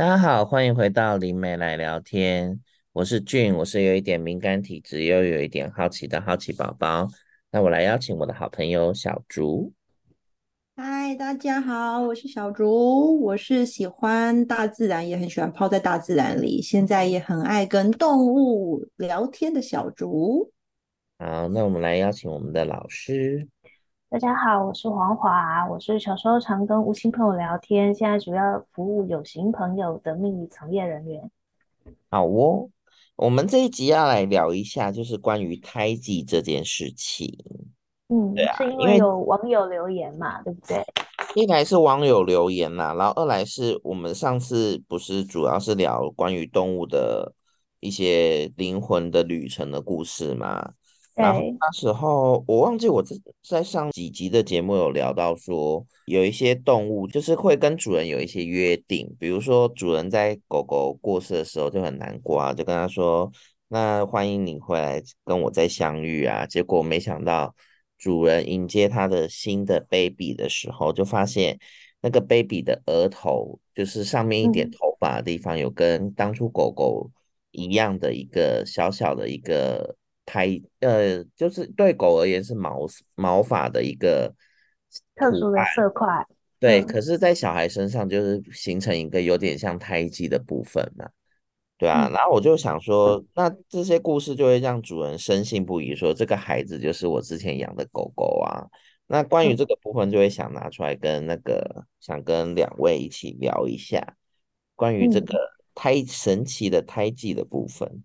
大家好，欢迎回到灵媒来聊天。我是俊，我是有一点敏感体质又有一点好奇的好奇宝宝。那我来邀请我的好朋友小竹。嗨，大家好，我是小竹，我是喜欢大自然，也很喜欢泡在大自然里，现在也很爱跟动物聊天的小竹。好，那我们来邀请我们的老师。大家好，我是黄华，我是小时候常跟无形朋友聊天，现在主要服务有形朋友的命理从业人员。好哦，我们这一集要来聊一下，就是关于胎记这件事情。嗯，对啊，是因为有网友留言嘛，对不对？一来是网友留言啦，然后二来是我们上次不是主要是聊关于动物的一些灵魂的旅程的故事嘛。然后那时候我忘记我在在上几集的节目有聊到说，有一些动物就是会跟主人有一些约定，比如说主人在狗狗过世的时候就很难过啊，就跟他说：“那欢迎你回来跟我再相遇啊。”结果没想到主人迎接他的新的 baby 的时候，就发现那个 baby 的额头就是上面一点头发的地方，有跟当初狗狗一样的一个小小的一个。胎呃，就是对狗而言是毛毛发的一个特殊的色块，对。嗯、可是，在小孩身上就是形成一个有点像胎记的部分嘛，对啊。嗯、然后我就想说，那这些故事就会让主人深信不疑，说这个孩子就是我之前养的狗狗啊。那关于这个部分，就会想拿出来跟那个、嗯、想跟两位一起聊一下关于这个胎神奇的胎记的部分。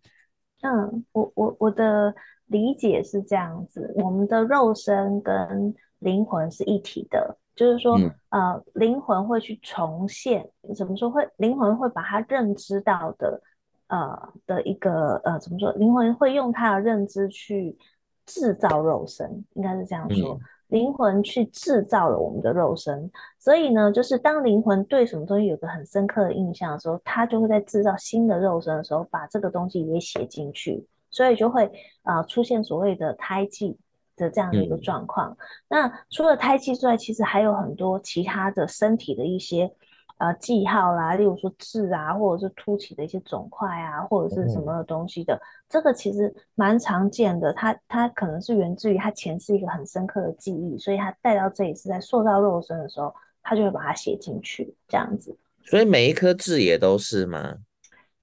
嗯，我我我的理解是这样子，我们的肉身跟灵魂是一体的，就是说，嗯、呃，灵魂会去重现，怎么说会？灵魂会把它认知到的，呃的一个呃，怎么说？灵魂会用它的认知去制造肉身，应该是这样说。嗯灵魂去制造了我们的肉身，所以呢，就是当灵魂对什么东西有个很深刻的印象的时候，它就会在制造新的肉身的时候，把这个东西也写进去，所以就会啊、呃、出现所谓的胎记的这样的一个状况。嗯、那除了胎记之外，其实还有很多其他的身体的一些。呃，记号啦，例如说痣啊，或者是凸起的一些肿块啊，或者是什么东西的，嗯、这个其实蛮常见的。它它可能是源自于它前世一个很深刻的记忆，所以它带到这里是在塑造肉身的时候，它就会把它写进去，这样子。所以每一颗痣也都是吗？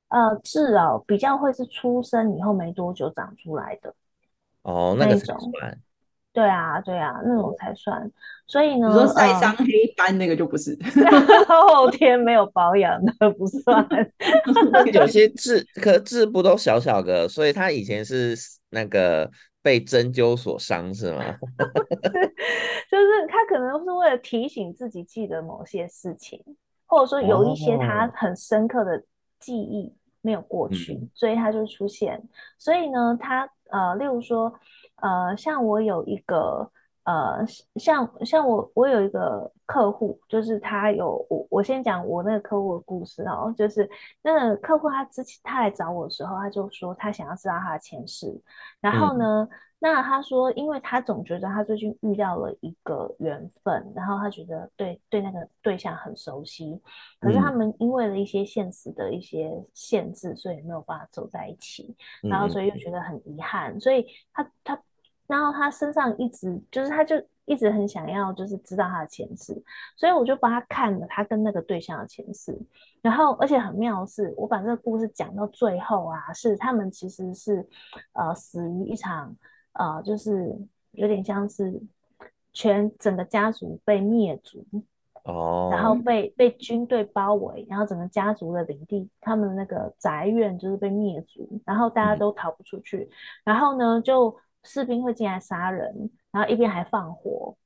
呃，痣哦，比较会是出生以后没多久长出来的。哦，那个种。对啊，对啊，那种才算。所以呢，你说晒伤黑斑那个就不是，后天没有保养的不算。有些痣，可痣不都小小的，所以他以前是那个被针灸所伤是吗？就是他可能是为了提醒自己记得某些事情，或者说有一些他很深刻的记忆没有过去，哦、所以它就出现。所以呢，它呃，例如说。呃，像我有一个呃，像像我我有一个客户，就是他有我我先讲我那个客户的故事哦，就是那个客户他之前他来找我的时候，他就说他想要知道他的前世，然后呢。嗯。那他说，因为他总觉得他最近遇到了一个缘分，然后他觉得对对那个对象很熟悉，可是他们因为了一些现实的一些限制，所以没有办法走在一起，然后所以又觉得很遗憾，所以他他，然后他身上一直就是他就一直很想要就是知道他的前世，所以我就帮他看了他跟那个对象的前世，然后而且很妙的是，我把这个故事讲到最后啊，是他们其实是呃死于一场。呃，就是有点像是全整个家族被灭族哦，然后被被军队包围，然后整个家族的领地，他们那个宅院就是被灭族，然后大家都逃不出去，嗯、然后呢，就士兵会进来杀人，然后一边还放火，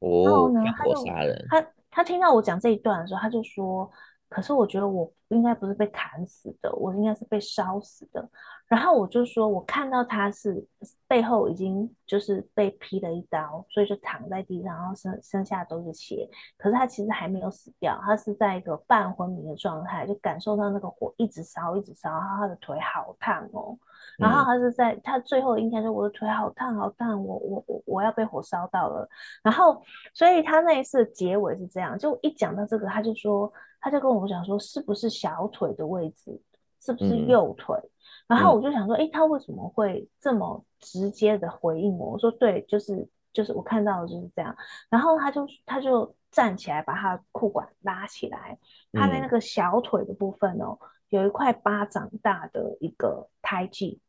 哦，然后呢，放火杀人，他就他他听到我讲这一段的时候，他就说，可是我觉得我应该不是被砍死的，我应该是被烧死的。然后我就说，我看到他是背后已经就是被劈了一刀，所以就躺在地上，然后身身下都是血。可是他其实还没有死掉，他是在一个半昏迷的状态，就感受到那个火一直烧，一直烧，然后他的腿好烫哦。然后他是在他最后应该说，我的腿好烫好烫，我我我我要被火烧到了。然后所以他那一次的结尾是这样，就一讲到这个，他就说，他就跟我讲说，是不是小腿的位置，是不是右腿？嗯、然后我就想说，哎、嗯，他为什么会这么直接的回应我？我说对，就是就是我看到的就是这样。然后他就他就站起来，把他裤管拉起来，他的那个小腿的部分哦，有一块巴掌大的一个胎记。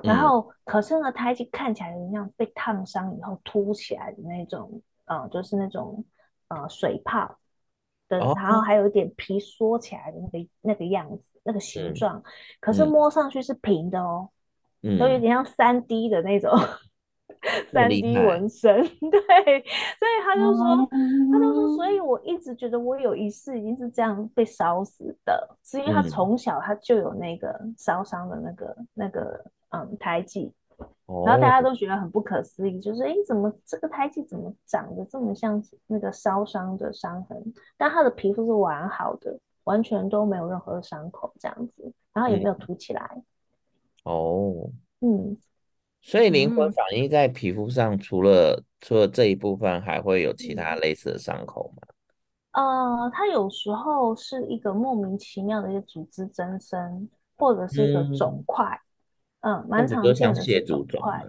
然后，可是呢，胎记看起来有点像被烫伤以后凸起来的那种，呃，就是那种呃水泡的，哦、然后还有一点皮缩起来的那个那个样子，那个形状。可是摸上去是平的哦，嗯、都有点像三 D 的那种三 D 纹身。对，所以他就说，嗯、他就说，所以我一直觉得我有一世已经是这样被烧死的，是因为他从小他就有那个烧伤的那个那个。嗯，胎记，然后大家都觉得很不可思议，oh. 就是哎，怎么这个胎记怎么长得这么像那个烧伤的伤痕？但他的皮肤是完好的，完全都没有任何的伤口这样子，然后也没有凸起来。哦，oh. 嗯，所以灵魂反应在皮肤上，除了、嗯、除了这一部分，还会有其他类似的伤口吗？呃，它有时候是一个莫名其妙的一个组织增生，或者是一个肿块。嗯嗯，蛮常见的是肿块，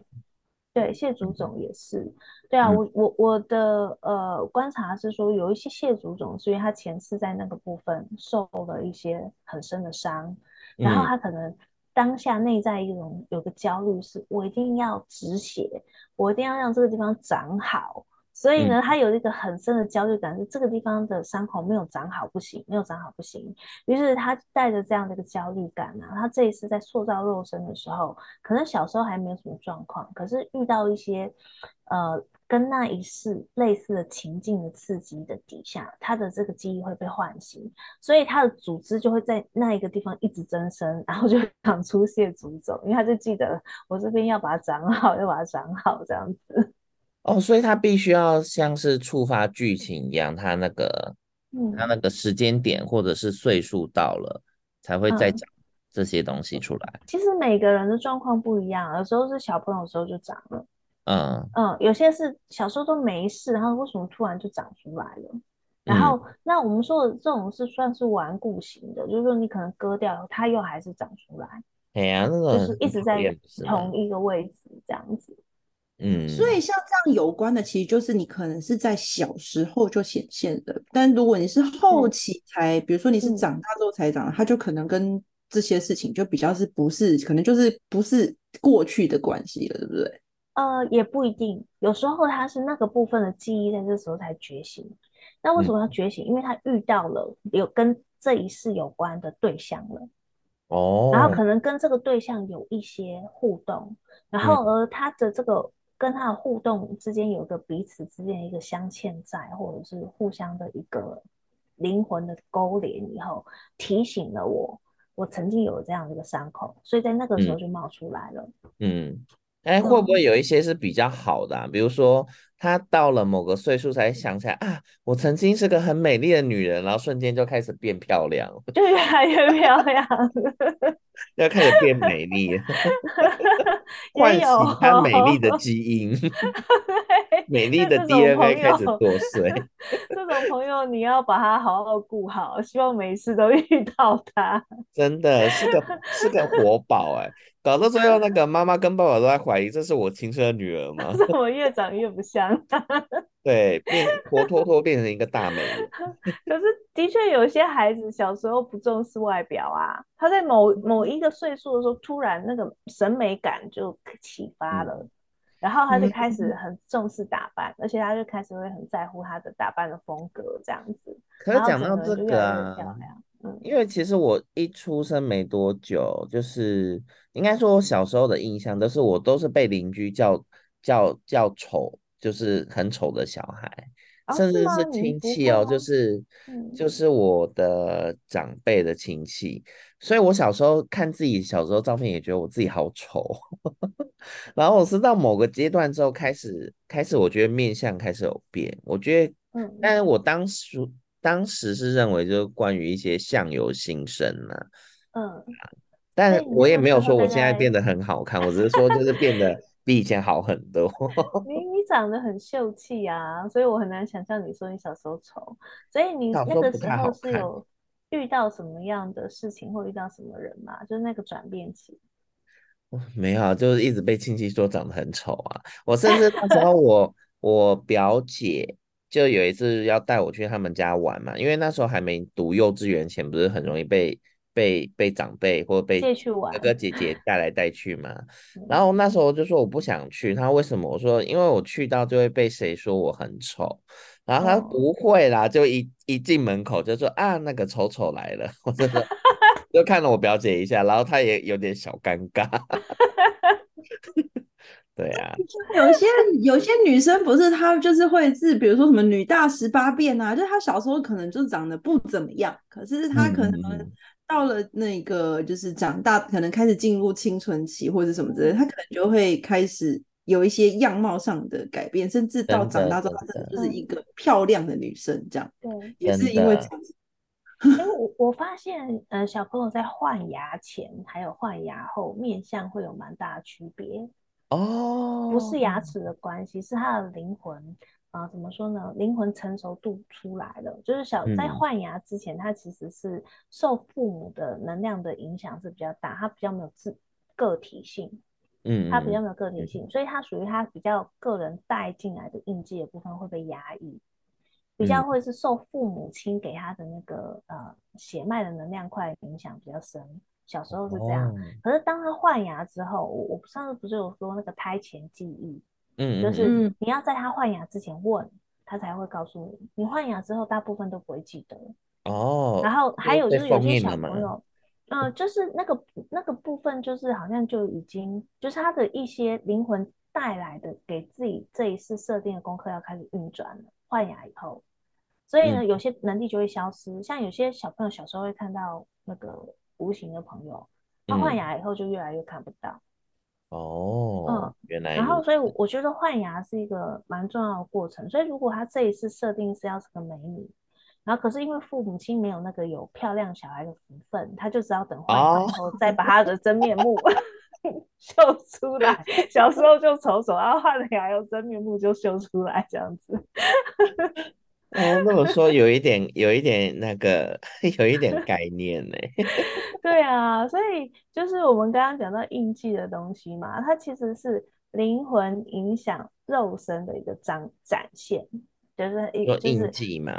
对，蟹足肿也是，对啊，嗯、我我我的呃观察是说，有一些蟹足肿是因为他前世在那个部分受了一些很深的伤，嗯、然后他可能当下内在一种有个焦虑，是我一定要止血，我一定要让这个地方长好。所以呢，他有一个很深的焦虑感，是这个地方的伤口没有长好不行，没有长好不行。于是他带着这样的一个焦虑感啊，他这一次在塑造肉身的时候，可能小时候还没有什么状况，可是遇到一些呃跟那一世类似的情境的刺激的底下，他的这个记忆会被唤醒，所以他的组织就会在那一个地方一直增生，然后就长出蟹足肿，因为他就记得我这边要把它长好，要把它长好这样子。哦，所以他必须要像是触发剧情一样，他那个，嗯，他那个时间点或者是岁数到了，才会再长这些东西出来。嗯，其实每个人的状况不一样，有时候是小朋友的时候就长了，嗯嗯，有些是小时候都没事，然后为什么突然就长出来了？然后，嗯，那我们说的这种是算是顽固型的，就是说你可能割掉，它又还是长出来。哎呀，那个就是一直在同一个位置这样子。嗯，所以像这样有关的，其实就是你可能是在小时候就显现的，但如果你是后期才，嗯、比如说你是长大之后才长，它就可能跟这些事情就比较是不是，可能就是不是过去的关系了，对不对？呃，也不一定，有时候他是那个部分的记忆在这时候才觉醒。那为什么要觉醒？嗯、因为他遇到了有跟这一世有关的对象了，哦，然后可能跟这个对象有一些互动，然后而他的这个。嗯跟他的互动之间有个彼此之间一个镶嵌在，或者是互相的一个灵魂的勾连，以后提醒了我，我曾经有这样的一个伤口，所以在那个时候就冒出来了。嗯，哎、嗯，会不会有一些是比较好的、比如说她到了某个岁数才想起来啊，我曾经是个很美丽的女人，然后瞬间就开始变漂亮，就 越来越漂亮。要开始变美丽，唤醒她美丽的基因，美 丽的 DNA 开始作祟。这种朋友你要把他好好顾好，希望每次都 遇到他。真的是个是个活宝哎，搞到最后那个妈妈跟爸爸都在怀疑，这是我亲生的女儿吗？怎么越长越不像？对，变活脱脱变成一个大美人。可是的确有些孩子小时候不重视外表啊，他在某某一个岁数的时候，突然那个审美感就启发了，嗯、然后他就开始很重视打扮，嗯、而且他就开始会很在乎他的打扮的风格这样子。可是讲到这个啊，嗯，因为其实我一出生没多久，就是应该说我小时候的印象都是我都是被邻居叫叫叫丑。就是很丑的小孩，哦、甚至是亲戚哦，就是、嗯、就是我的长辈的亲戚，所以我小时候看自己小时候照片，也觉得我自己好丑。然后我是到某个阶段之后，开始开始，我觉得面相开始有变。我觉得，嗯，但是我当时当时是认为，就是关于一些相由心生呐、啊，嗯，但我也没有说我现在变得很好看，我只是说就是变得。比以前好很多。你你长得很秀气啊，所以我很难想象你说你小时候丑，所以你那个时候是有遇到什么样的事情或遇到什么人嘛？就是那个转变期。没有，就是一直被亲戚说长得很丑啊。我甚至那时候 我我表姐就有一次要带我去他们家玩嘛，因为那时候还没读幼稚园前，不是很容易被被被长辈或被哥哥姐姐 带来带去嘛。然后那时候就说我不想去，他为什么？我说因为我去到就会被谁说我很丑。然后他不会啦，就一一进门口就说啊那个丑丑来了，我就说。就看了我表姐一下，然后她也有点小尴尬。对啊，有些有些女生不是她就是会是，比如说什么女大十八变啊，就是她小时候可能就长得不怎么样，可是她可能到了那个就是长大，可能开始进入青春期或者什么之类，她可能就会开始有一些样貌上的改变，甚至到长大之后，她真的就是一个漂亮的女生这样。对，也是因为这样子。因为我我发现，呃，小朋友在换牙前还有换牙后面相会有蛮大的区别哦，不是牙齿的关系，是他的灵魂啊，怎么说呢？灵魂成熟度出来了，就是小在换牙之前，他其实是受父母的能量的影响是比较大，他比较没有自个体性，嗯，他比较没有个体性，所以他属于他比较个人带进来的印记的部分会被压抑。比较会是受父母亲给他的那个呃血脉的能量块影响比较深，小时候是这样。哦、可是当他换牙之后，我我上次不是有说那个胎前记忆，嗯，就是你要在他换牙之前问他才会告诉你，你换牙之后大部分都不会记得。哦。然后还有就是有些小朋友，嗯、呃，就是那个那个部分就是好像就已经就是他的一些灵魂带来的给自己这一次设定的功课要开始运转了，换牙以后。所以呢，有些能力就会消失。嗯、像有些小朋友小时候会看到那个无形的朋友，他换牙以后就越来越看不到。哦，嗯，原来。然后，所以我觉得换牙是一个蛮重要的过程。所以，如果他这一次设定是要是个美女，然后可是因为父母亲没有那个有漂亮小孩的福分，他就只要等换完以后再把他的真面目、哦、秀出来。小时候就丑丑，然后换了牙有真面目就秀出来，这样子。哦，那么说有一点，有一点那个，有一点概念呢。对啊，所以就是我们刚刚讲到印记的东西嘛，它其实是灵魂影响肉身的一个展展现，就是一个印记嘛。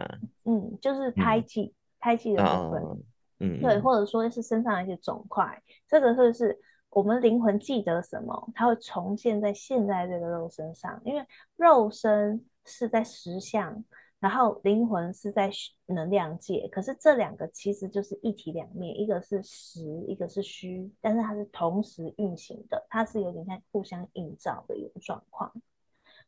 嗯，就是胎记，嗯、胎记的部分。哦、嗯，对，或者说是身上的一些肿块，这个是是我们灵魂记得什么，它会重现在现在这个肉身上，因为肉身是在实相。然后灵魂是在能量界，可是这两个其实就是一体两面，一个是实，一个是虚，但是它是同时运行的，它是有点像互相映照的一种状况。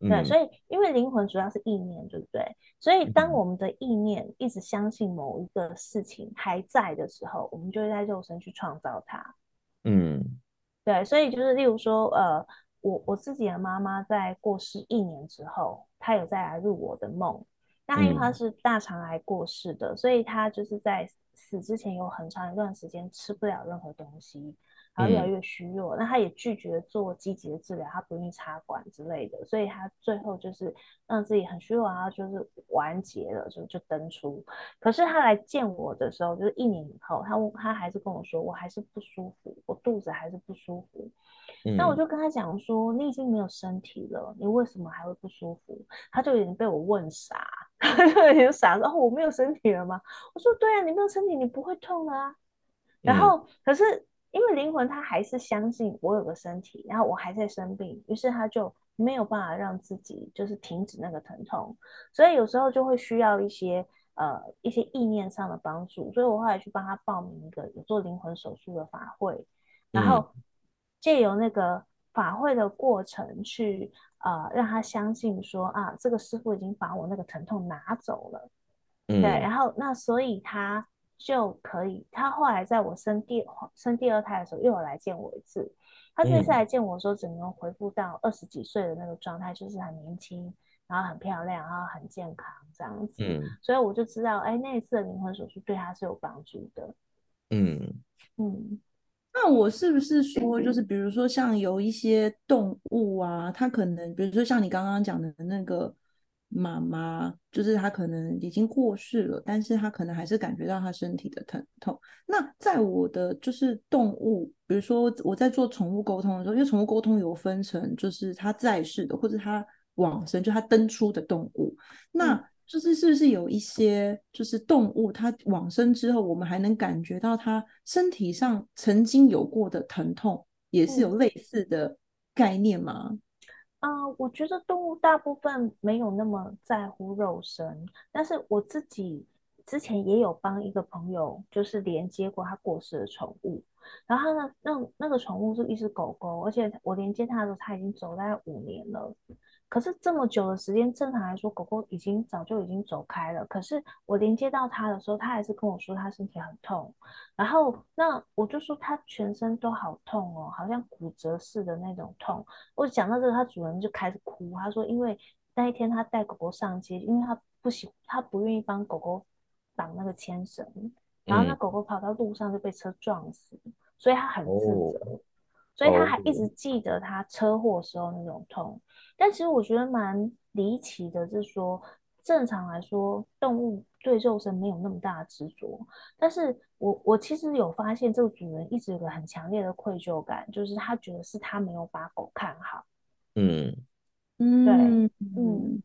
对，嗯、所以因为灵魂主要是意念，对不对？所以当我们的意念一直相信某一个事情还在的时候，我们就会在肉身去创造它。嗯，对，所以就是例如说，呃，我我自己的妈妈在过世一年之后，她有再来入我的梦。那因为她是大肠癌过世的，嗯、所以她就是在死之前有很长一段时间吃不了任何东西，然后越来越虚弱。嗯、那他也拒绝做积极的治疗，他不愿意插管之类的，所以他最后就是让自己很虚弱，然后就是完结了，就就登出。可是他来见我的时候，就是一年以后，他他还是跟我说，我还是不舒服，我肚子还是不舒服。那我就跟他讲说，你已经没有身体了，你为什么还会不舒服？他就已经被我问傻，他就有点傻，然后我没有身体了吗？我说对啊，你没有身体，你不会痛了啊。然后可是因为灵魂他还是相信我有个身体，然后我还在生病，于是他就没有办法让自己就是停止那个疼痛，所以有时候就会需要一些呃一些意念上的帮助，所以我后来去帮他报名一个有做灵魂手术的法会，然后。借由那个法会的过程去，呃，让他相信说啊，这个师傅已经把我那个疼痛拿走了，嗯、对，然后那所以他就可以，他后来在我生第生第二胎的时候又有来见我一次，他这次来见我说，只能恢复到二十几岁的那个状态，就是很年轻，然后很漂亮，然后很健康这样子，嗯、所以我就知道，哎，那一次的灵魂手术对他是有帮助的，嗯。嗯。那我是不是说，就是比如说像有一些动物啊，它可能，比如说像你刚刚讲的那个妈妈，就是它可能已经过世了，但是它可能还是感觉到它身体的疼痛。那在我的就是动物，比如说我在做宠物沟通的时候，因为宠物沟通有分成，就是它在世的或者它往生，就它登出的动物。那就是是不是有一些就是动物，它往生之后，我们还能感觉到它身体上曾经有过的疼痛，也是有类似的概念吗？啊、呃，我觉得动物大部分没有那么在乎肉身，但是我自己之前也有帮一个朋友，就是连接过他过世的宠物，然后他呢，那那个宠物是一只狗狗，而且我连接他的时候，他已经走大概五年了。可是这么久的时间，正常来说，狗狗已经早就已经走开了。可是我连接到它的时候，它还是跟我说它身体很痛。然后那我就说它全身都好痛哦，好像骨折似的那种痛。我讲到这个，它主人就开始哭。他说，因为那一天他带狗狗上街，因为他不喜，他不愿意帮狗狗绑那个牵绳，然后那狗狗跑到路上就被车撞死，所以他很自责，所以他还一直记得他车祸时候那种痛。但其实我觉得蛮离奇的，是说正常来说，动物对肉身没有那么大的执着。但是我我其实有发现，这个主人一直有个很强烈的愧疚感，就是他觉得是他没有把狗看好。嗯嗯，对，嗯。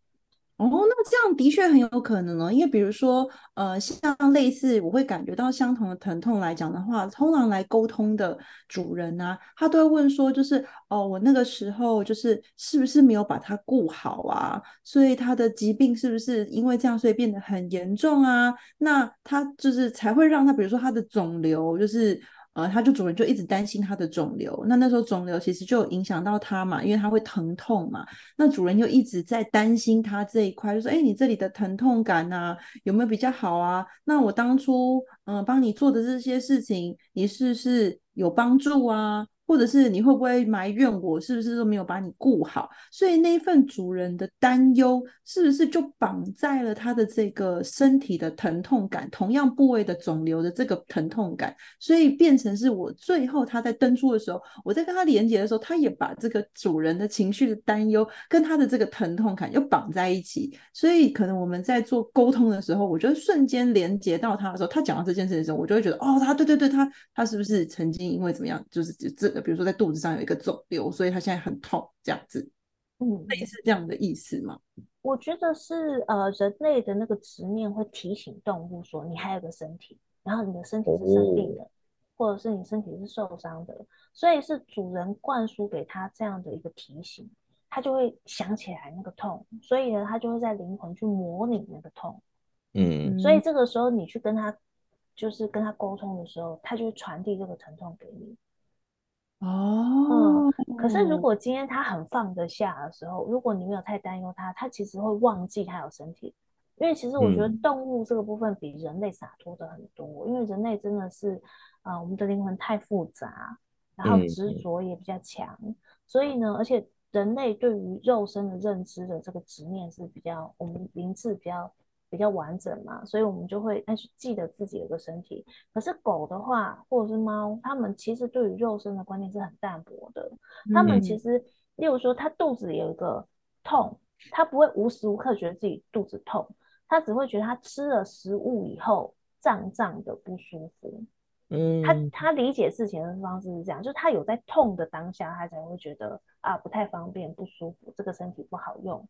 哦，那这样的确很有可能哦，因为比如说，呃，像类似我会感觉到相同的疼痛来讲的话，通常来沟通的主人啊，他都会问说，就是哦，我那个时候就是是不是没有把它顾好啊？所以他的疾病是不是因为这样，所以变得很严重啊？那他就是才会让他，比如说他的肿瘤就是。呃，他就主人就一直担心他的肿瘤，那那时候肿瘤其实就影响到他嘛，因为他会疼痛嘛。那主人就一直在担心他这一块，就说：“哎，你这里的疼痛感啊，有没有比较好啊？那我当初嗯、帮你做的这些事情，你是不是有帮助啊？”或者是你会不会埋怨我是不是都没有把你顾好？所以那份主人的担忧是不是就绑在了他的这个身体的疼痛感，同样部位的肿瘤的这个疼痛感，所以变成是我最后他在登出的时候，我在跟他连接的时候，他也把这个主人的情绪的担忧跟他的这个疼痛感又绑在一起，所以可能我们在做沟通的时候，我觉得瞬间连接到他的时候，他讲到这件事的时候，我就会觉得哦，他对对对，他他是不是曾经因为怎么样，就是这。比如说在肚子上有一个肿瘤，所以他现在很痛，这样子，嗯，类似这样的意思吗？我觉得是呃，人类的那个执念会提醒动物说，你还有个身体，然后你的身体是生病的，哦、或者是你身体是受伤的，所以是主人灌输给他这样的一个提醒，他就会想起来那个痛，所以呢，他就会在灵魂去模拟那个痛，嗯，所以这个时候你去跟他就是跟他沟通的时候，他就会传递这个疼痛给你。哦、嗯，可是如果今天他很放得下的时候，如果你没有太担忧他，他其实会忘记他有身体，因为其实我觉得动物这个部分比人类洒脱的很多，嗯、因为人类真的是啊、呃，我们的灵魂太复杂，然后执着也比较强，嗯、所以呢，而且人类对于肉身的认知的这个执念是比较，我们灵智比较。比较完整嘛，所以我们就会哎去记得自己有个身体。可是狗的话，或者是猫，它们其实对于肉身的观念是很淡薄的。它们其实，例如说，它肚子里有一个痛，它不会无时无刻觉得自己肚子痛，它只会觉得它吃了食物以后胀胀的不舒服。嗯，它它理解事情的方式是这样，就是它有在痛的当下，它才会觉得啊不太方便、不舒服，这个身体不好用。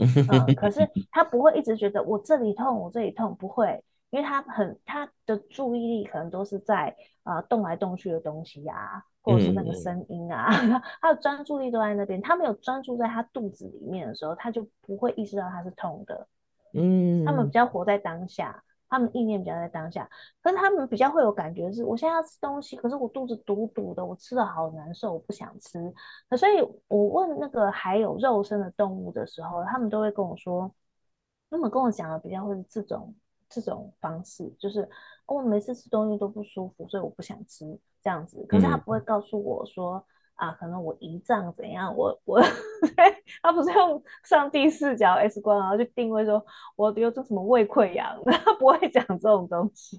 嗯，可是 他不会一直觉得我这里痛，我这里痛，不会，因为他很他的注意力可能都是在啊、呃、动来动去的东西呀、啊，或者是那个声音啊，嗯、他的专注力都在那边。他没有专注在他肚子里面的时候，他就不会意识到他是痛的。嗯，他们比较活在当下。他们意念比较在当下，可是他们比较会有感觉是，我现在要吃东西，可是我肚子堵堵的，我吃的好难受，我不想吃。可所以我问那个还有肉身的动物的时候，他们都会跟我说，他们跟我讲的比较会是这种这种方式，就是我每次吃东西都不舒服，所以我不想吃这样子。可是他不会告诉我说。嗯啊，可能我胰脏怎样？我我 他不是用上帝视角 X 光，然后去定位说我有这什么胃溃疡，他不会讲这种东西，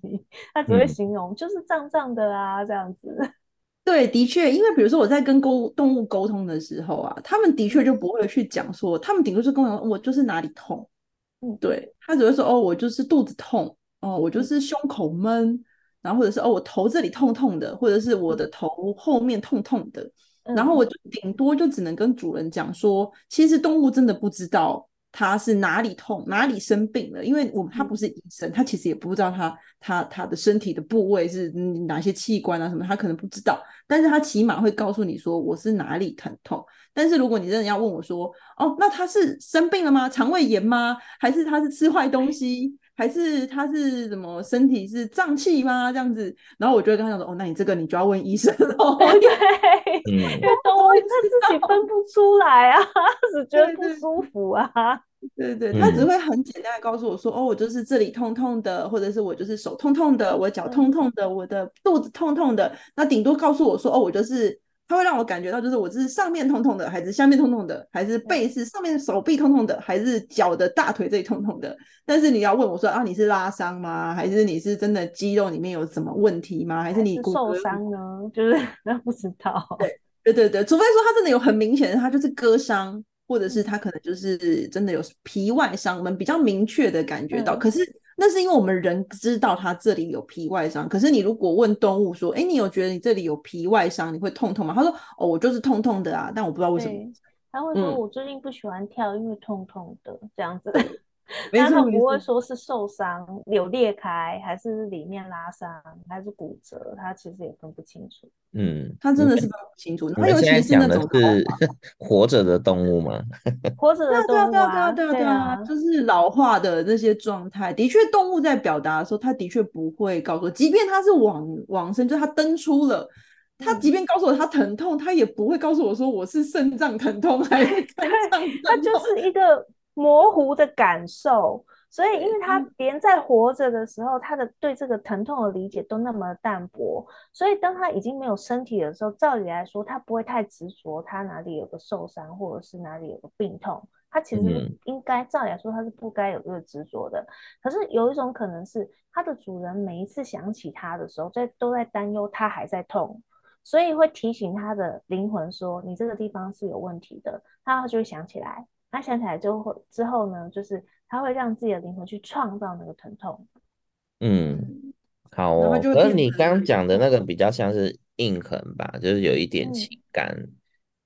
他只会形容就是胀胀的啊这样子。对，的确，因为比如说我在跟沟动物沟通的时候啊，他们的确就不会去讲说，他们顶多是跟我讲，我就是哪里痛，嗯，对，他只会说，哦，我就是肚子痛，哦，我就是胸口闷，然后或者是哦，我头这里痛痛的，或者是我的头后面痛痛的，然后我就顶多就只能跟主人讲说，其实动物真的不知道。它是哪里痛，哪里生病了？因为我们他不是医生，它其实也不知道它它它的身体的部位是哪些器官啊什么，它可能不知道。但是它起码会告诉你说我是哪里疼痛。但是如果你真的要问我说，哦，那它是生病了吗？肠胃炎吗？还是它是吃坏东西？还是他是什么身体是胀气吗？这样子，然后我就会跟他讲说，哦，那你这个你就要问医生 哦。对，因为动物他自己分不出来啊，只觉得不舒服啊。对对，对，他只会很简单的告诉我说，哦，我就是这里痛痛的，或者是我就是手痛痛的，我脚痛痛的，我的肚子痛痛的。那顶多告诉我说，哦，我就是。它会让我感觉到，就是我这是上面痛痛的，还是下面痛痛的，还是背是上面手臂痛痛的，还是脚的大腿这里痛痛的。但是你要问我说啊，你是拉伤吗？还是你是真的肌肉里面有什么问题吗？还是你骨受伤呢？就是 那不知道。对对对对，除非说他真的有很明显的，他就是割伤，或者是他可能就是真的有皮外伤，我们比较明确的感觉到。嗯、可是。那是因为我们人知道它这里有皮外伤，可是你如果问动物说：“哎，你有觉得你这里有皮外伤，你会痛痛吗？”他说：“哦，我就是痛痛的啊，但我不知道为什么。”他会说：“我最近不喜欢跳，因为痛痛的这样子。”但他不会说是受伤有裂开，还是里面拉伤，还是骨折，他其实也分不清楚。嗯，他真的是分不清楚。他尤其是那种是 活着的动物吗？活着的动物啊，对啊，对啊，对啊，就是老化的那些状态。的确，动物在表达的时候，他的确不会告诉我，即便他是往往生，就是他登出了，他即便告诉我他疼痛，他也不会告诉我说我是肾脏疼痛还是 肝脏疼痛。他就是一个。模糊的感受，所以因为他连在活着的时候，他的对这个疼痛的理解都那么淡薄，所以当他已经没有身体的时候，照理来说，他不会太执着他哪里有个受伤，或者是哪里有个病痛，他其实应该照理来说他是不该有这个执着的。可是有一种可能是，他的主人每一次想起他的时候，在都在担忧他还在痛，所以会提醒他的灵魂说：“你这个地方是有问题的。”他就会想起来。他想起来之后，之后呢，就是他会让自己的灵魂去创造那个疼痛。嗯，好哦。可是你刚刚讲的那个比较像是硬痕吧，就是有一点情感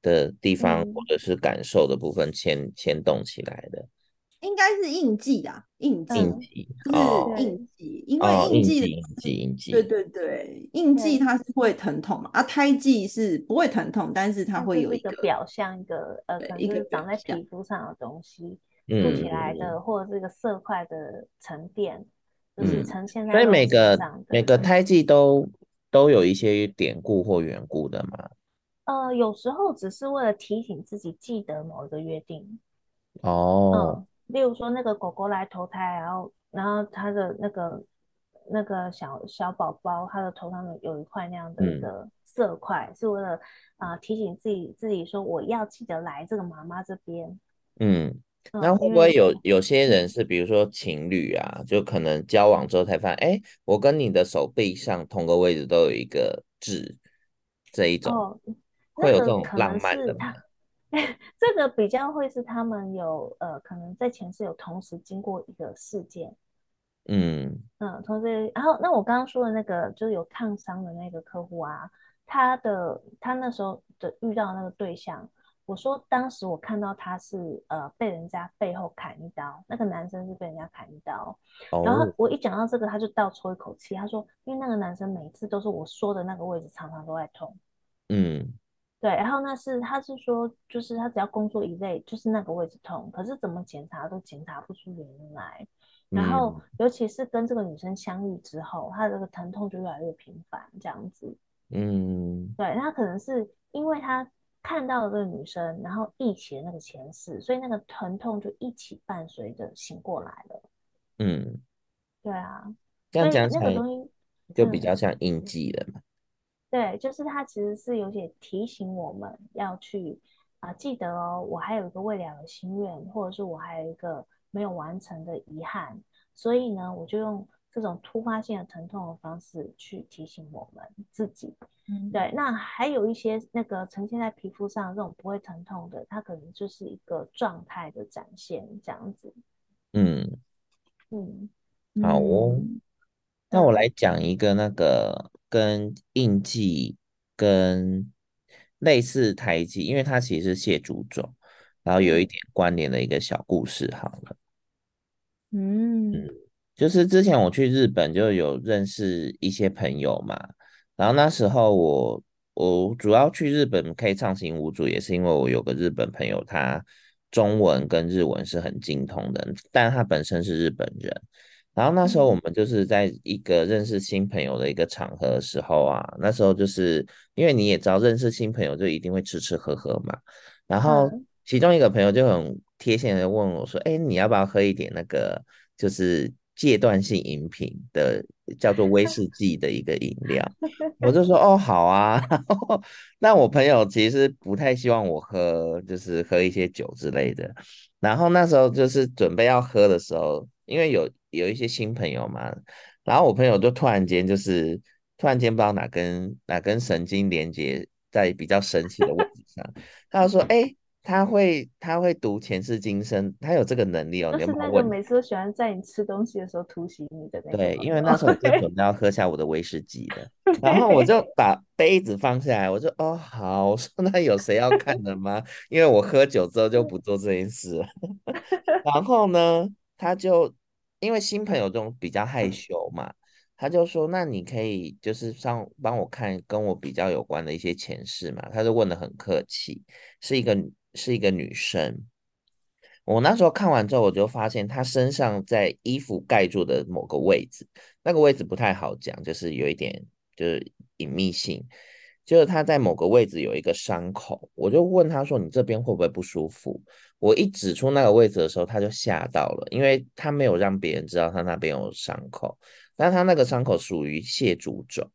的地方，嗯、或者是感受的部分牵牵动起来的。应该是印记啊，印记，是印记，哦、因为印记的、哦、印记，印记，对对对，印记它是会疼痛嘛，啊，胎记是不会疼痛，但是它会有一个，一个表象，一个呃，可能是长在皮肤上的东西，凸起来的，或者是一个色块的沉淀，嗯、就是呈现在。所以每个每个胎记都都有一些典故或缘故的嘛？呃，有时候只是为了提醒自己记得某一个约定。哦。嗯例如说，那个狗狗来投胎，然后，然后它的那个那个小小宝宝，它的头上有一块那样的一个色块，嗯、是为了啊、呃、提醒自己自己说，我要记得来这个妈妈这边。嗯，那会不会有有些人是，比如说情侣啊，就可能交往之后才发现，哎，我跟你的手臂上同个位置都有一个痣，这一种、哦、会有这种浪漫的吗？这个比较会是他们有呃，可能在前世有同时经过一个事件，嗯。嗯，同时，然后那我刚刚说的那个就是有烫伤的那个客户啊，他的他那时候的遇到的那个对象，我说当时我看到他是呃被人家背后砍一刀，那个男生是被人家砍一刀，哦、然后我一讲到这个，他就倒抽一口气，他说因为那个男生每次都是我说的那个位置常常都在痛，嗯。对，然后那是他是说，就是他只要工作一累，就是那个位置痛，可是怎么检查都检查不出原因来。然后尤其是跟这个女生相遇之后，他这个疼痛就越来越频繁，这样子。嗯，对，他可能是因为他看到了这个女生，然后忆起了那个前世，所以那个疼痛就一起伴随着醒过来了。嗯，对啊，这样讲起来那个东西就比较像印记了嘛。对，就是它其实是有点提醒我们要去啊、呃，记得哦，我还有一个未了的心愿，或者是我还有一个没有完成的遗憾，所以呢，我就用这种突发性的疼痛的方式去提醒我们自己。嗯，对。那还有一些那个呈现在皮肤上这种不会疼痛的，它可能就是一个状态的展现，这样子。嗯嗯，好哦。那我来讲一个那个跟印记跟类似胎记，因为它其实是蟹足肿，然后有一点关联的一个小故事。好了，嗯嗯。就是之前我去日本就有认识一些朋友嘛，然后那时候我我主要去日本可以畅行无阻，也是因为我有个日本朋友，他中文跟日文是很精通的，但他本身是日本人。然后那时候我们就是在一个认识新朋友的一个场合的时候啊，那时候就是因为你也知道认识新朋友就一定会吃吃喝喝嘛，然后其中一个朋友就很贴心的问我说：“哎，你要不要喝一点那个就是？”戒断性饮品的叫做威士忌的一个饮料，我就说哦好啊，那我朋友其实不太希望我喝，就是喝一些酒之类的。然后那时候就是准备要喝的时候，因为有有一些新朋友嘛，然后我朋友就突然间就是突然间不知道哪根哪根神经连接在比较神奇的位置上，他就说哎。欸他会，他会读前世今生，他有这个能力哦。就是那个每次都喜欢在你吃东西的时候突袭你的那个。对，因为那时候我就准备要喝下我的威士忌了，然后我就把杯子放下来，我就哦好，我 说那有谁要看的吗？因为我喝酒之后就不做这件事了。然后呢，他就因为新朋友这种比较害羞嘛。他就说：“那你可以就是上帮我看跟我比较有关的一些前世嘛？”他就问的很客气，是一个是一个女生。我那时候看完之后，我就发现她身上在衣服盖住的某个位置，那个位置不太好讲，就是有一点就是隐秘性，就是他在某个位置有一个伤口。我就问他说：“你这边会不会不舒服？”我一指出那个位置的时候，他就吓到了，因为他没有让别人知道他那边有伤口。但他那个伤口属于蟹足肿，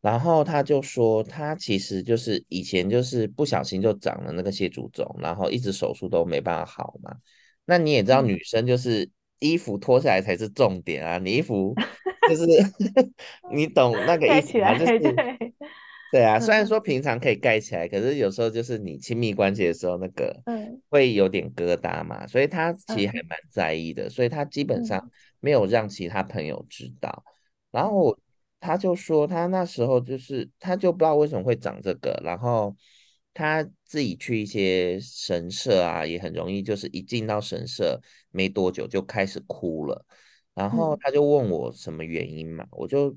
然后他就说他其实就是以前就是不小心就长了那个蟹足肿，然后一直手术都没办法好嘛。那你也知道，女生就是衣服脱下来才是重点啊，你衣服就是 你懂那个 意思吗？就是对啊，虽然说平常可以盖起来，可是有时候就是你亲密关系的时候那个嗯。会有点疙瘩嘛，所以他其实还蛮在意的，所以他基本上。没有让其他朋友知道，然后他就说他那时候就是他就不知道为什么会长这个，然后他自己去一些神社啊，也很容易就是一进到神社没多久就开始哭了，然后他就问我什么原因嘛，我就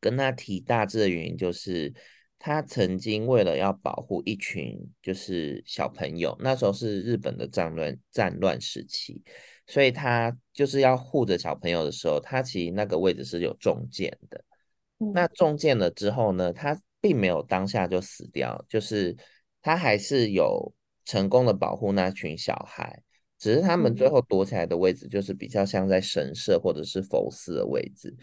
跟他提大致的原因就是他曾经为了要保护一群就是小朋友，那时候是日本的战乱战乱时期。所以他就是要护着小朋友的时候，他其实那个位置是有中箭的。那中箭了之后呢，他并没有当下就死掉，就是他还是有成功的保护那群小孩，只是他们最后躲起来的位置就是比较像在神社或者是佛寺的位置，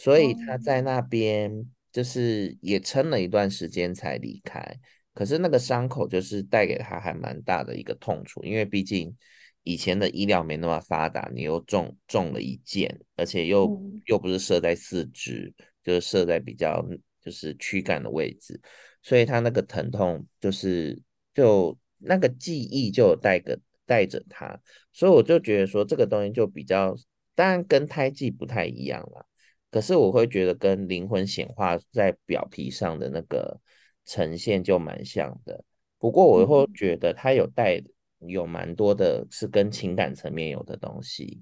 所以他在那边就是也撑了一段时间才离开。可是那个伤口就是带给他还蛮大的一个痛楚，因为毕竟。以前的医疗没那么发达，你又中中了一箭，而且又、嗯、又不是射在四肢，就是射在比较就是躯干的位置，所以他那个疼痛就是就那个记忆就有带个带着他，所以我就觉得说这个东西就比较，当然跟胎记不太一样了，可是我会觉得跟灵魂显化在表皮上的那个呈现就蛮像的，不过我会觉得它有带。有蛮多的是跟情感层面有的东西，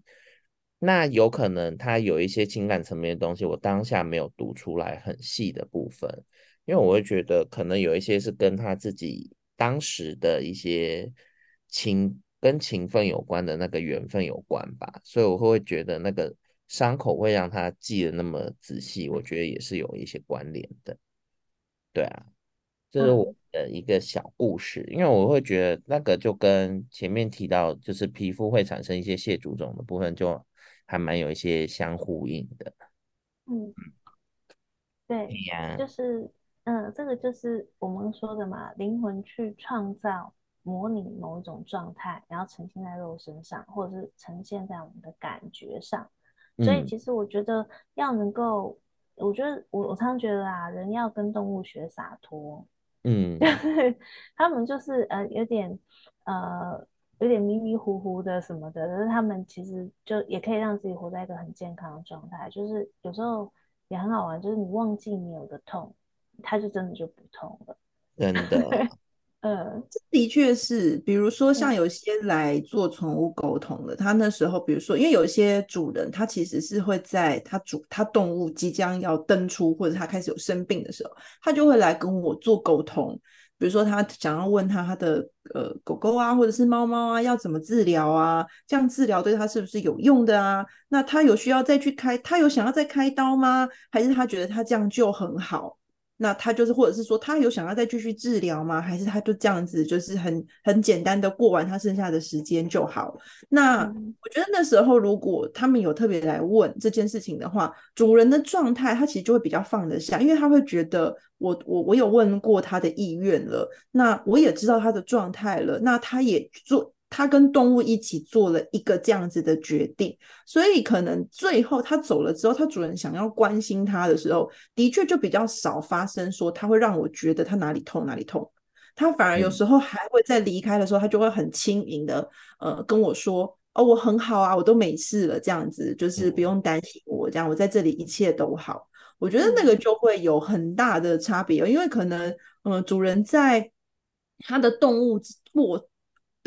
那有可能他有一些情感层面的东西，我当下没有读出来很细的部分，因为我会觉得可能有一些是跟他自己当时的一些情跟情分有关的那个缘分有关吧，所以我会觉得那个伤口会让他记得那么仔细，我觉得也是有一些关联的，对啊。这是我的一个小故事，因为我会觉得那个就跟前面提到，就是皮肤会产生一些蟹足肿的部分，就还蛮有一些相呼应的。嗯，对，就是，嗯，这个就是我们说的嘛，灵魂去创造、模拟某一种状态，然后呈现在肉身上，或者是呈现在我们的感觉上。所以其实我觉得要能够，我觉得我我常常觉得啊，人要跟动物学洒脱。嗯，他们就是呃有点呃有点迷迷糊糊的什么的，可是他们其实就也可以让自己活在一个很健康的状态。就是有时候也很好玩，就是你忘记你有个痛，它就真的就不痛了。真的。呃，这的确是，比如说像有些来做宠物沟通的，他那时候，比如说，因为有些主人他其实是会在他主他动物即将要登出或者他开始有生病的时候，他就会来跟我做沟通。比如说他想要问他他的呃狗狗啊或者是猫猫啊要怎么治疗啊，这样治疗对他是不是有用的啊？那他有需要再去开，他有想要再开刀吗？还是他觉得他这样就很好？那他就是，或者是说，他有想要再继续治疗吗？还是他就这样子，就是很很简单的过完他剩下的时间就好？那我觉得那时候，如果他们有特别来问这件事情的话，主人的状态他其实就会比较放得下，因为他会觉得我我我有问过他的意愿了，那我也知道他的状态了，那他也做。他跟动物一起做了一个这样子的决定，所以可能最后他走了之后，他主人想要关心他的时候，的确就比较少发生说他会让我觉得他哪里痛哪里痛，他反而有时候还会在离开的时候，他就会很轻盈的呃跟我说哦，我很好啊，我都没事了，这样子就是不用担心我，这样我在这里一切都好。我觉得那个就会有很大的差别，因为可能呃主人在他的动物过。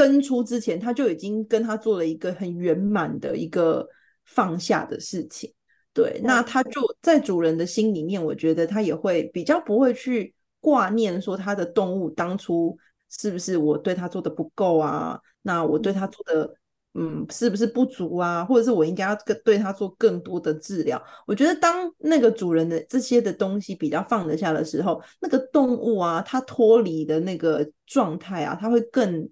登出之前，他就已经跟他做了一个很圆满的一个放下的事情。对，那他就在主人的心里面，我觉得他也会比较不会去挂念说他的动物当初是不是我对他做的不够啊？那我对他做的嗯是不是不足啊？或者是我应该要更对他做更多的治疗？我觉得当那个主人的这些的东西比较放得下的时候，那个动物啊，它脱离的那个状态啊，它会更。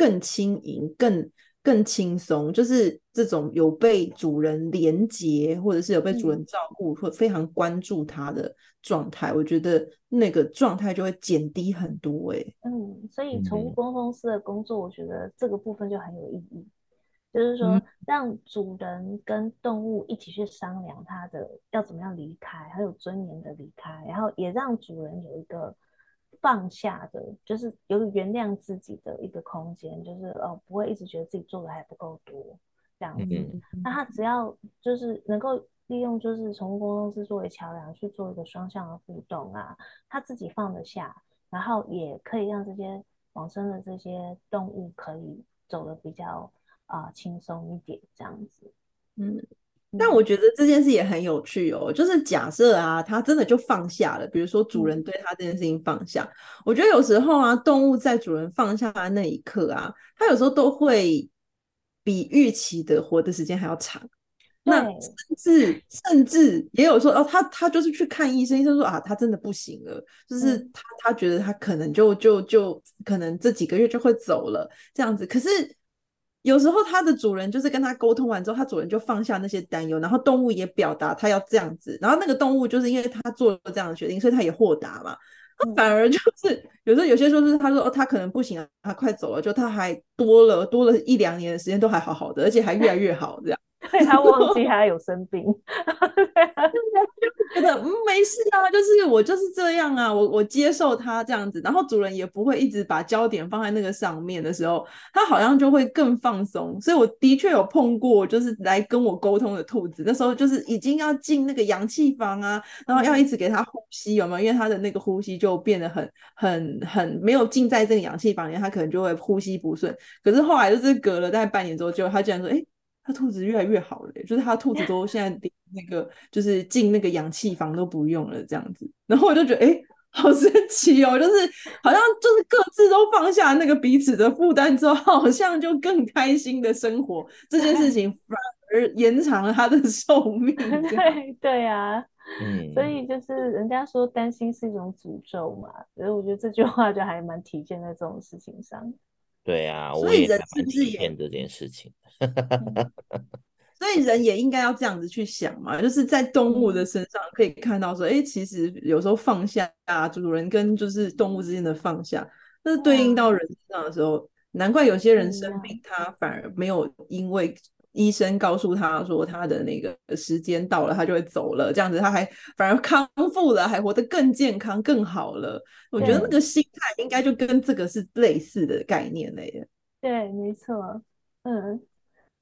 更轻盈，更更轻松，就是这种有被主人连接，或者是有被主人照顾，或非常关注他的状态，我觉得那个状态就会减低很多。哎，嗯，所以宠物公公司的工作，我觉得这个部分就很有意义，就是说让主人跟动物一起去商量它的要怎么样离开，很有尊严的离开，然后也让主人有一个。放下的，就是有原谅自己的一个空间，就是哦，不会一直觉得自己做的还不够多这样子。那他只要就是能够利用就是宠物沟通师作为桥梁去做一个双向的互动啊，他自己放得下，然后也可以让这些往生的这些动物可以走得比较啊、呃、轻松一点这样子，嗯。但我觉得这件事也很有趣哦，就是假设啊，它真的就放下了，比如说主人对它这件事情放下，我觉得有时候啊，动物在主人放下的那一刻啊，它有时候都会比预期的活的时间还要长。那甚至甚至也有说哦，他他就是去看医生，医生说啊，他真的不行了，就是他他觉得他可能就就就可能这几个月就会走了这样子，可是。有时候它的主人就是跟它沟通完之后，它主人就放下那些担忧，然后动物也表达它要这样子，然后那个动物就是因为它做了这样的决定，所以它也豁达嘛。它反而就是有时候有些时候是他说哦，他可能不行啊，他快走了，就他还多了多了一两年的时间都还好好的，而且还越来越好这样。对，他忘记 他有生病，对啊，就觉得嗯没事啊，就是我就是这样啊，我我接受它这样子，然后主人也不会一直把焦点放在那个上面的时候，它好像就会更放松。所以我的确有碰过，就是来跟我沟通的兔子，那时候就是已经要进那个氧气房啊，然后要一直给它呼吸，有没有？因为它的那个呼吸就变得很很很没有进在这个氧气房里面，他可能就会呼吸不顺。可是后来就是隔了大概半年之后，就他竟然说，哎。他兔子越来越好了，就是他兔子都现在那个就是进那个氧气房都不用了这样子，然后我就觉得哎、欸，好神奇哦，就是好像就是各自都放下那个彼此的负担之后，好像就更开心的生活，这件事 情反而延长了他的 寿命。对 对啊，嗯，所以就是人家说担心是一种诅咒嘛，所以我觉得这句话就还蛮体现在这种事情上。对啊，我也蛮体现这件事情。所以人也应该要这样子去想嘛，就是在动物的身上可以看到说，哎、欸，其实有时候放下啊，主人跟就是动物之间的放下，那是对应到人身上的时候，难怪有些人生病，他反而没有因为医生告诉他说他的那个时间到了，他就会走了，这样子他还反而康复了，还活得更健康、更好了。我觉得那个心态应该就跟这个是类似的概念嘞。对，没错，嗯，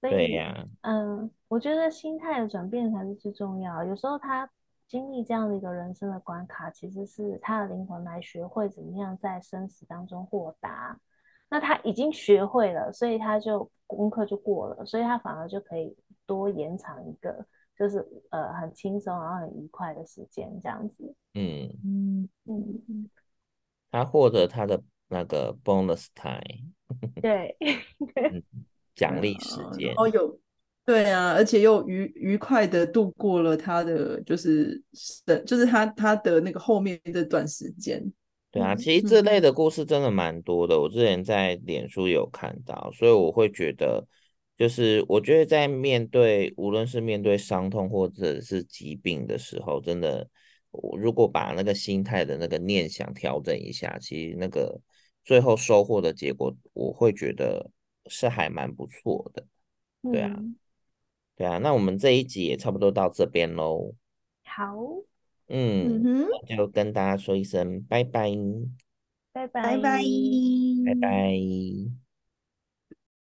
对呀、啊，嗯，我觉得心态的转变才是最重要。有时候他经历这样的一个人生的关卡，其实是他的灵魂来学会怎么样在生死当中豁达。那他已经学会了，所以他就功课就过了，所以他反而就可以多延长一个，就是呃很轻松然后很愉快的时间这样子。嗯。嗯。嗯嗯，他获得他的那个 bonus time，对，奖励时间哦有，对啊，而且又愉愉快的度过了他的就是就是他他的那个后面这段时间。对啊，其实这类的故事真的蛮多的，我之前在脸书有看到，所以我会觉得，就是我觉得在面对无论是面对伤痛或者是疾病的时候，真的，我如果把那个心态的那个念想调整一下，其实那个最后收获的结果，我会觉得是还蛮不错的。对啊，嗯、对啊，那我们这一集也差不多到这边喽。好。嗯，那就跟大家说一声拜拜，拜拜，拜拜，拜拜。